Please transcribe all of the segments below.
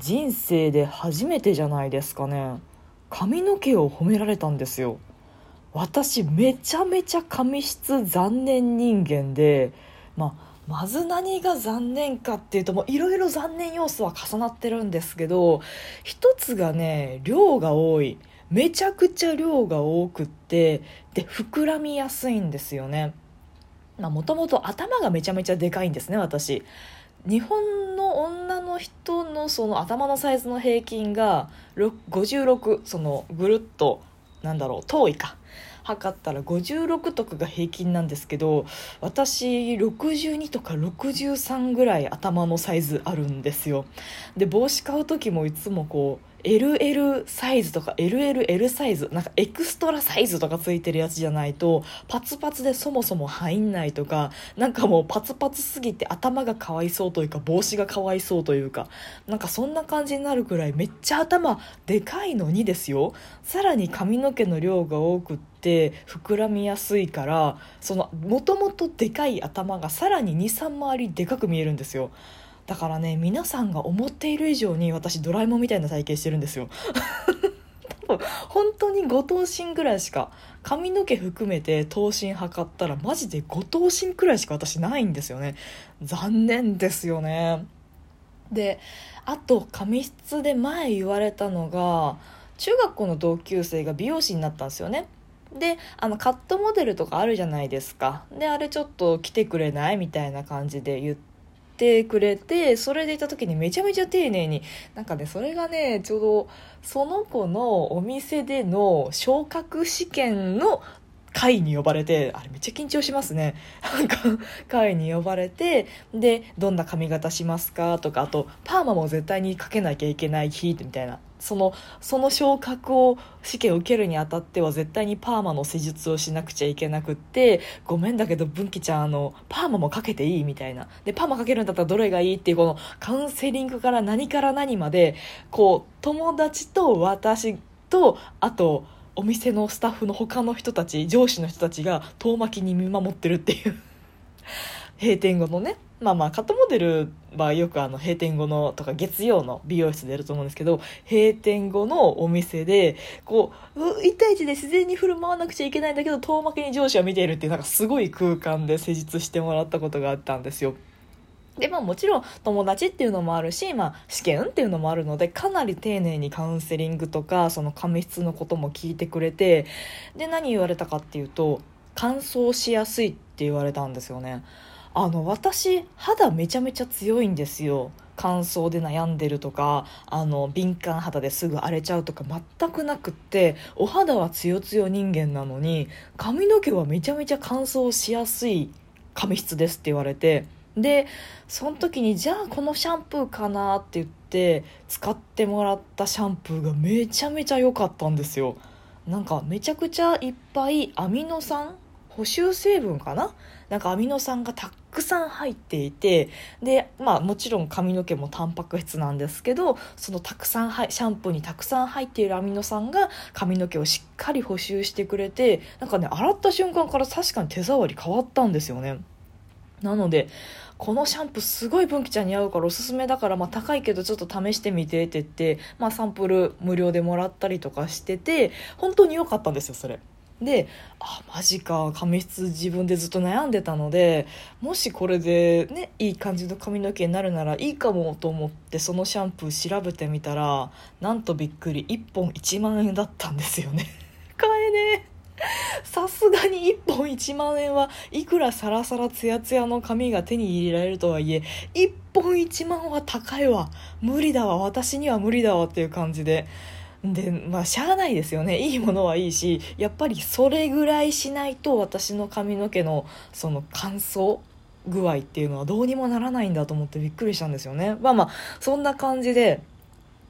人生で初めてじゃないですかね。髪の毛を褒められたんですよ。私めちゃめちゃ髪質残念人間でまあまず何が残念かっていうといろいろ残念要素は重なってるんですけど一つがね量が多い。めちゃくちゃ量が多くってで膨らみやすいんですよね。もともと頭がめちゃめちゃでかいんですね私。日本の女の人のその頭のサイズの平均が56そのぐるっとなんだろう遠いか。測ったら56とかが平均なんですけど私62とか63ぐらい頭のサイズあるんですよ。で帽子買う時もいつもこう LL サイズとか LLL サイズなんかエクストラサイズとかついてるやつじゃないとパツパツでそもそも入んないとかなんかもうパツパツすぎて頭がかわいそうというか帽子がかわいそうというかなんかそんな感じになるくらいめっちゃ頭でかいのにですよ。さらに髪の毛の量が多くって膨らみやすいからそのもともとでかい頭がさらに23回りでかく見えるんですよ。だからね皆さんが思っている以上に私ドラえもんみたいな体型してるんですよ。多分本当に5頭身ぐらいしか髪の毛含めて頭身測ったらマジで5頭身くらいしか私ないんですよね。残念ですよね。であと髪質で前言われたのが中学校の同級生が美容師になったんですよね。であのカットモデルとかあるじゃないですか。であれちょっと来てくれないみたいな感じで言っててくれてそれでいた時にめちゃめちゃ丁寧になんかねそれがねちょうどその子のお店での昇格試験の会に呼ばれてあれめっちゃ緊張しますね。なんか会に呼ばれてでどんな髪型しますか？とかあとパーマも絶対にかけなきゃいけない日みたいな。そのその昇格を試験を受けるにあたっては絶対にパーマの施術をしなくちゃいけなくってごめんだけど文吉ちゃんあのパーマもかけていいみたいな。でパーマかけるんだったらどれがいいっていうこのカウンセリングから何から何までこう友達と私とあとお店のスタッフの他の人たち上司の人たちが遠巻きに見守ってるっていう 閉店後のねまあまあカットモデルはよくあの閉店後のとか月曜の美容室でやると思うんですけど閉店後のお店でこう1対1で自然に振る舞わなくちゃいけないんだけど遠巻きに上司は見ているっていうなんかすごい空間で施術してもらったことがあったんですよ。でまあもちろん友達っていうのもあるし、まあ、試験っていうのもあるのでかなり丁寧にカウンセリングとかその髪質のことも聞いてくれてで何言われたかっていうと乾燥しやすいって言われたんですよね。あの私肌めちゃめちゃ強いんですよ乾燥で悩んでるとかあの敏感肌ですぐ荒れちゃうとか全くなくってお肌はつよつよ人間なのに髪の毛はめちゃめちゃ乾燥しやすい髪質ですって言われてでその時にじゃあこのシャンプーかなって言って使ってもらったシャンプーがめちゃめちゃ良かったんですよ。なんかめちゃくちゃいっぱいアミノ酸補修成分かな？なんかアミノ酸がたくさん入っていてでまあもちろん髪の毛もタンパク質なんですけどそのたくさんシャンプーにたくさん入っているアミノ酸が髪の毛をしっかり補修してくれてなんかね洗った瞬間から確かに手触り変わったんですよね。なのでこのシャンプーすごい文吉ちゃんに合うからおすすめだから、まあ、高いけどちょっと試してみてって言って、まあ、サンプル無料でもらったりとかしてて本当に良かったんですよそれ。であマジか髪質自分でずっと悩んでたのでもしこれでねいい感じの髪の毛になるならいいかもと思ってそのシャンプー調べてみたらなんとびっくり1本1万円だったんですよね 買えねえ さすがに1本1万円はいくらサラサラツヤツヤの髪が手に入れられるとはいえ1本1万は高いわ。無理だわ。私には無理だわっていう感じで。でまあしゃあないですよね。いいものはいいしやっぱりそれぐらいしないと私の髪の毛のその乾燥具合っていうのはどうにもならないんだと思ってびっくりしたんですよね。まあまあそんな感じで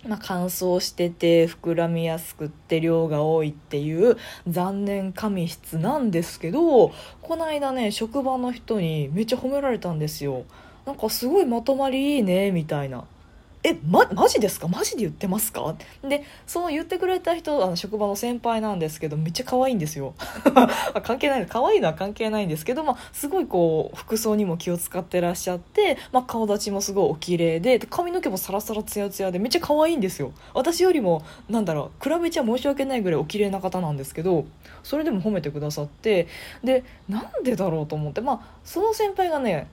まあ、乾燥してて膨らみやすくって量が多いっていう残念紙質なんですけどこの間ね職場の人にめっちゃ褒められたんですよ。なんかすごいまとまりいいねみたいな。え、ま、マジですか？マジで言ってますか？で、その言ってくれた人、あの、職場の先輩なんですけど、めっちゃ可愛いんですよ。関係ない、可愛いのは関係ないんですけど、まあ、すごいこう、服装にも気を使ってらっしゃって、まあ、顔立ちもすごいお綺麗で、で髪の毛もサラサラツヤツヤで、めっちゃ可愛いんですよ。私よりも、なんだろう、比べちゃ申し訳ないぐらいお綺麗な方なんですけど、それでも褒めてくださって、で、なんでだろうと思って、まあ、その先輩がね、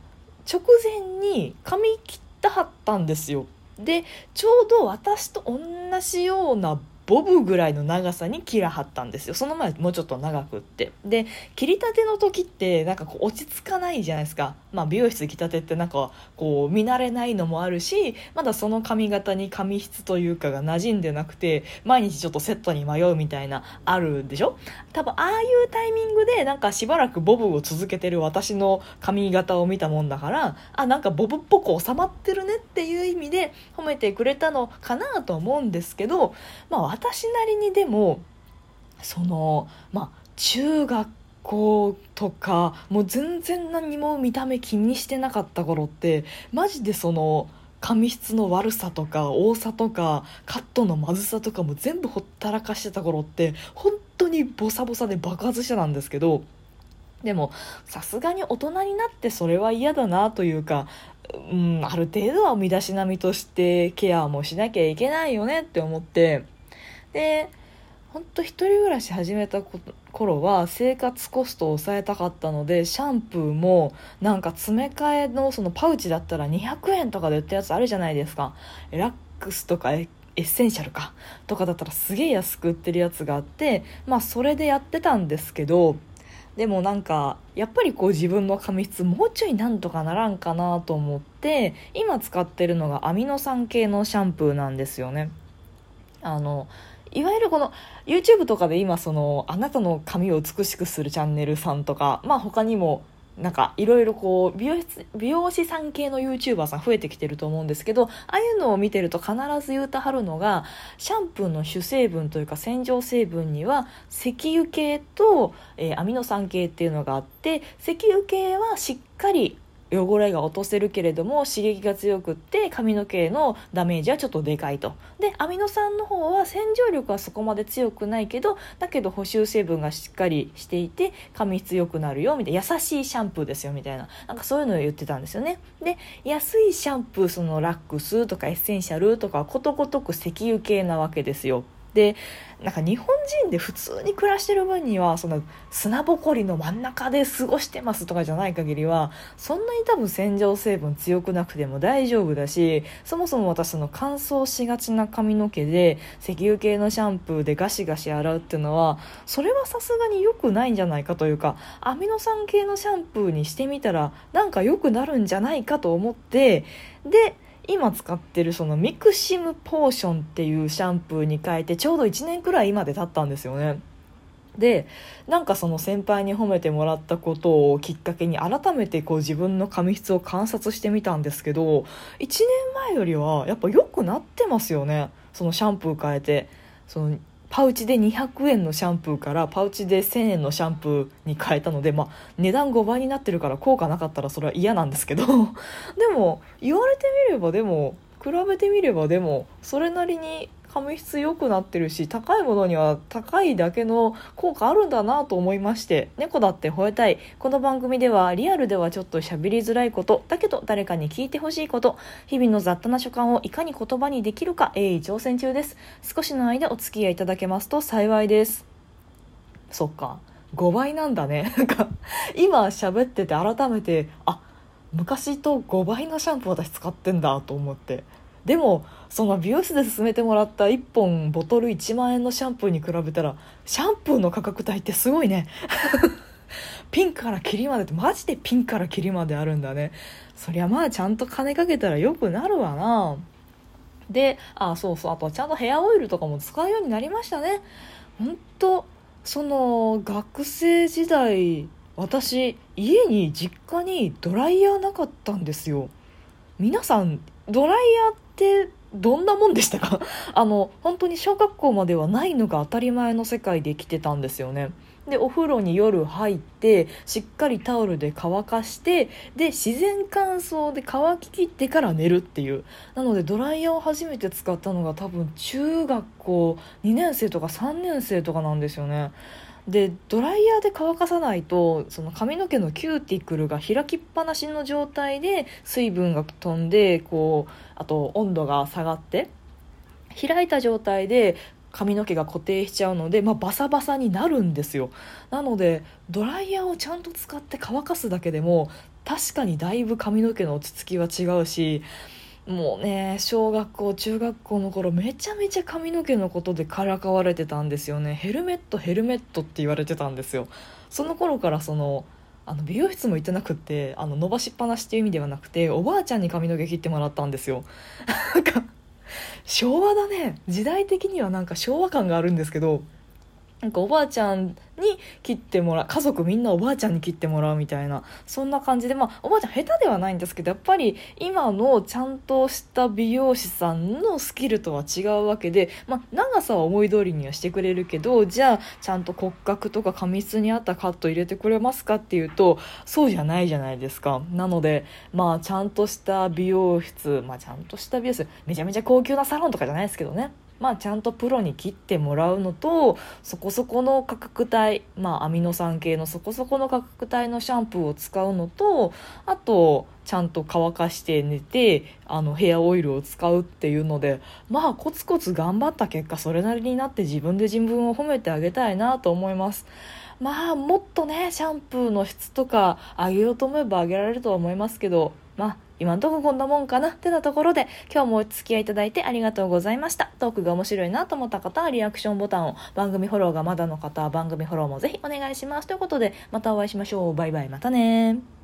直前に髪切ったはったんですよ。でちょうど私と同じようなボブぐらいの長さに切らはったんですよ。その前もうちょっと長くって。で切りたての時ってなんかこう落ち着かないじゃないですか、まあ、美容室切りたてってなんかこう見慣れないのもあるしまだその髪型に髪質というかが馴染んでなくて毎日ちょっとセットに迷うみたいなあるでしょ？多分ああいうタイミングでなんかしばらくボブを続けてる私の髪型を見たもんだからあなんかボブっぽく収まってるねっていう意味で褒めてくれたのかなと思うんですけどまあ私なりにでもそのまあ中学校とかもう全然何も見た目気にしてなかった頃ってマジでその髪質の悪さとか多さとかカットのまずさとかも全部ほったらかしてた頃って本当にボサボサで爆発してたんですけどでもさすがに大人になってそれは嫌だなというかうん、ある程度は身だしなみとしてケアもしなきゃいけないよねって思ってで本当一人暮らし始めた頃は生活コストを抑えたかったのでシャンプーもなんか詰め替えのそのパウチだったら200円とかで売ったやつあるじゃないですか。ラックスとかエッセンシャルか。とかだったらすげえ安く売ってるやつがあってまあそれでやってたんですけどでもなんかやっぱりこう自分の髪質もうちょいなんとかならんかなと思って今使ってるのがアミノ酸系のシャンプーなんですよね。あのいわゆるこの YouTube とかで今そのあなたの髪を美しくするチャンネルさんとかまあ他にもなんかいろいろこう美容室美容師さん系の YouTuber さん増えてきてると思うんですけどああいうのを見てると必ず言うたはるのがシャンプーの主成分というか洗浄成分には石油系と、えー、アミノ酸系っていうのがあって石油系はしっかり汚れが落とせるけれども刺激が強くって髪の毛のダメージはちょっとでかいと。でアミノ酸の方は洗浄力はそこまで強くないけどだけど補修成分がしっかりしていて髪質良くなるよみたいな。優しいシャンプーですよみたいななんかそういうのを言ってたんですよね。で安いシャンプーそのラックスとかエッセンシャルとかことごとく石油系なわけですよ。でなんか日本人で普通に暮らしてる分にはその砂ぼこりの真ん中で過ごしてますとかじゃない限りはそんなに多分洗浄成分強くなくても大丈夫だしそもそも私の乾燥しがちな髪の毛で石油系のシャンプーでガシガシ洗うっていうのはそれはさすがに良くないんじゃないかというかアミノ酸系のシャンプーにしてみたらなんか良くなるんじゃないかと思ってで今使ってるそのミクシムポーションっていうシャンプーに変えてちょうど1年くらい今で経ったんですよね。でなんかその先輩に褒めてもらったことをきっかけに改めてこう自分の髪質を観察してみたんですけど1年前よりはやっぱ良くなってますよねそのシャンプー変えてそのパウチで200円のシャンプーからパウチで1000円のシャンプーに変えたので、まあ、値段5倍になってるから効果なかったらそれは嫌なんですけど でも言われてみればでも比べてみればでもそれなりに髪質良くなってるし高いものには高いだけの効果あるんだなと思いまして猫だって吠えたい。この番組ではリアルではちょっと喋りづらいことだけど誰かに聞いてほしいこと日々の雑多な所感をいかに言葉にできるか鋭意挑戦中です。少しの間お付き合いいただけますと幸いです。そっか。5倍なんだね。なんか今喋ってて改めてあ昔と5倍のシャンプー私使ってんだと思って。でもその美容室で勧めてもらった1本ボトル1万円のシャンプーに比べたらシャンプーの価格帯ってすごいね。ピンからキリまでってマジでピンからキリまであるんだね。そりゃまあちゃんと金かけたらよくなるわな。であそうそう。あとはちゃんとヘアオイルとかも使うようになりましたね。本当その学生時代私家に実家にドライヤーなかったんですよ。皆さんドライヤーってどんなもんでしたか？あの本当に小学校まではないのが当たり前の世界で生きてたんですよね。でお風呂に夜入ってしっかりタオルで乾かしてで自然乾燥で乾ききってから寝るっていう。なのでドライヤーを初めて使ったのが多分中学校2年生とか3年生とかなんですよね。でドライヤーで乾かさないとその髪の毛のキューティクルが開きっぱなしの状態で水分が飛んでこうあと温度が下がって開いた状態で髪の毛が固定しちゃうので、まあ、バサバサになるんですよ。なのでドライヤーをちゃんと使って乾かすだけでも確かにだいぶ髪の毛の落ち着きは違うしもうね小学校中学校の頃めちゃめちゃ髪の毛のことでからかわれてたんですよね。ヘルメットヘルメットって言われてたんですよ。その頃からそのあの美容室も行ってなくってあの伸ばしっぱなしっていう意味ではなくておばあちゃんに髪の毛切ってもらったんですよ。なんか昭和だね。時代的にはなんか昭和感があるんですけどなんかおばあちゃんに切ってもらう家族みんなおばあちゃんに切ってもらうみたいなそんな感じでまあおばあちゃん下手ではないんですけどやっぱり今のちゃんとした美容師さんのスキルとは違うわけで、まあ、長さは思い通りにはしてくれるけどじゃあちゃんと骨格とか髪質に合ったカット入れてくれますかっていうとそうじゃないじゃないですか。なのでまあちゃんとした美容室まあちゃんとした美容室めちゃめちゃ高級なサロンとかじゃないですけどね。まあ、ちゃんとプロに切ってもらうのとそこそこの価格帯、まあ、アミノ酸系のそこそこの価格帯のシャンプーを使うのとあとちゃんと乾かして寝てあのヘアオイルを使うっていうのでまあコツコツ頑張った結果それなりになって自分で自分を褒めてあげたいなと思います。まあもっとねシャンプーの質とか上げようと思えば上げられるとは思いますけどまあ今んとここんなもんかなってなところで今日もお付き合いいただいてありがとうございました。トークが面白いなと思った方はリアクションボタンを番組フォローがまだの方は番組フォローもぜひお願いします。ということでまたお会いしましょう。バイバイ。またね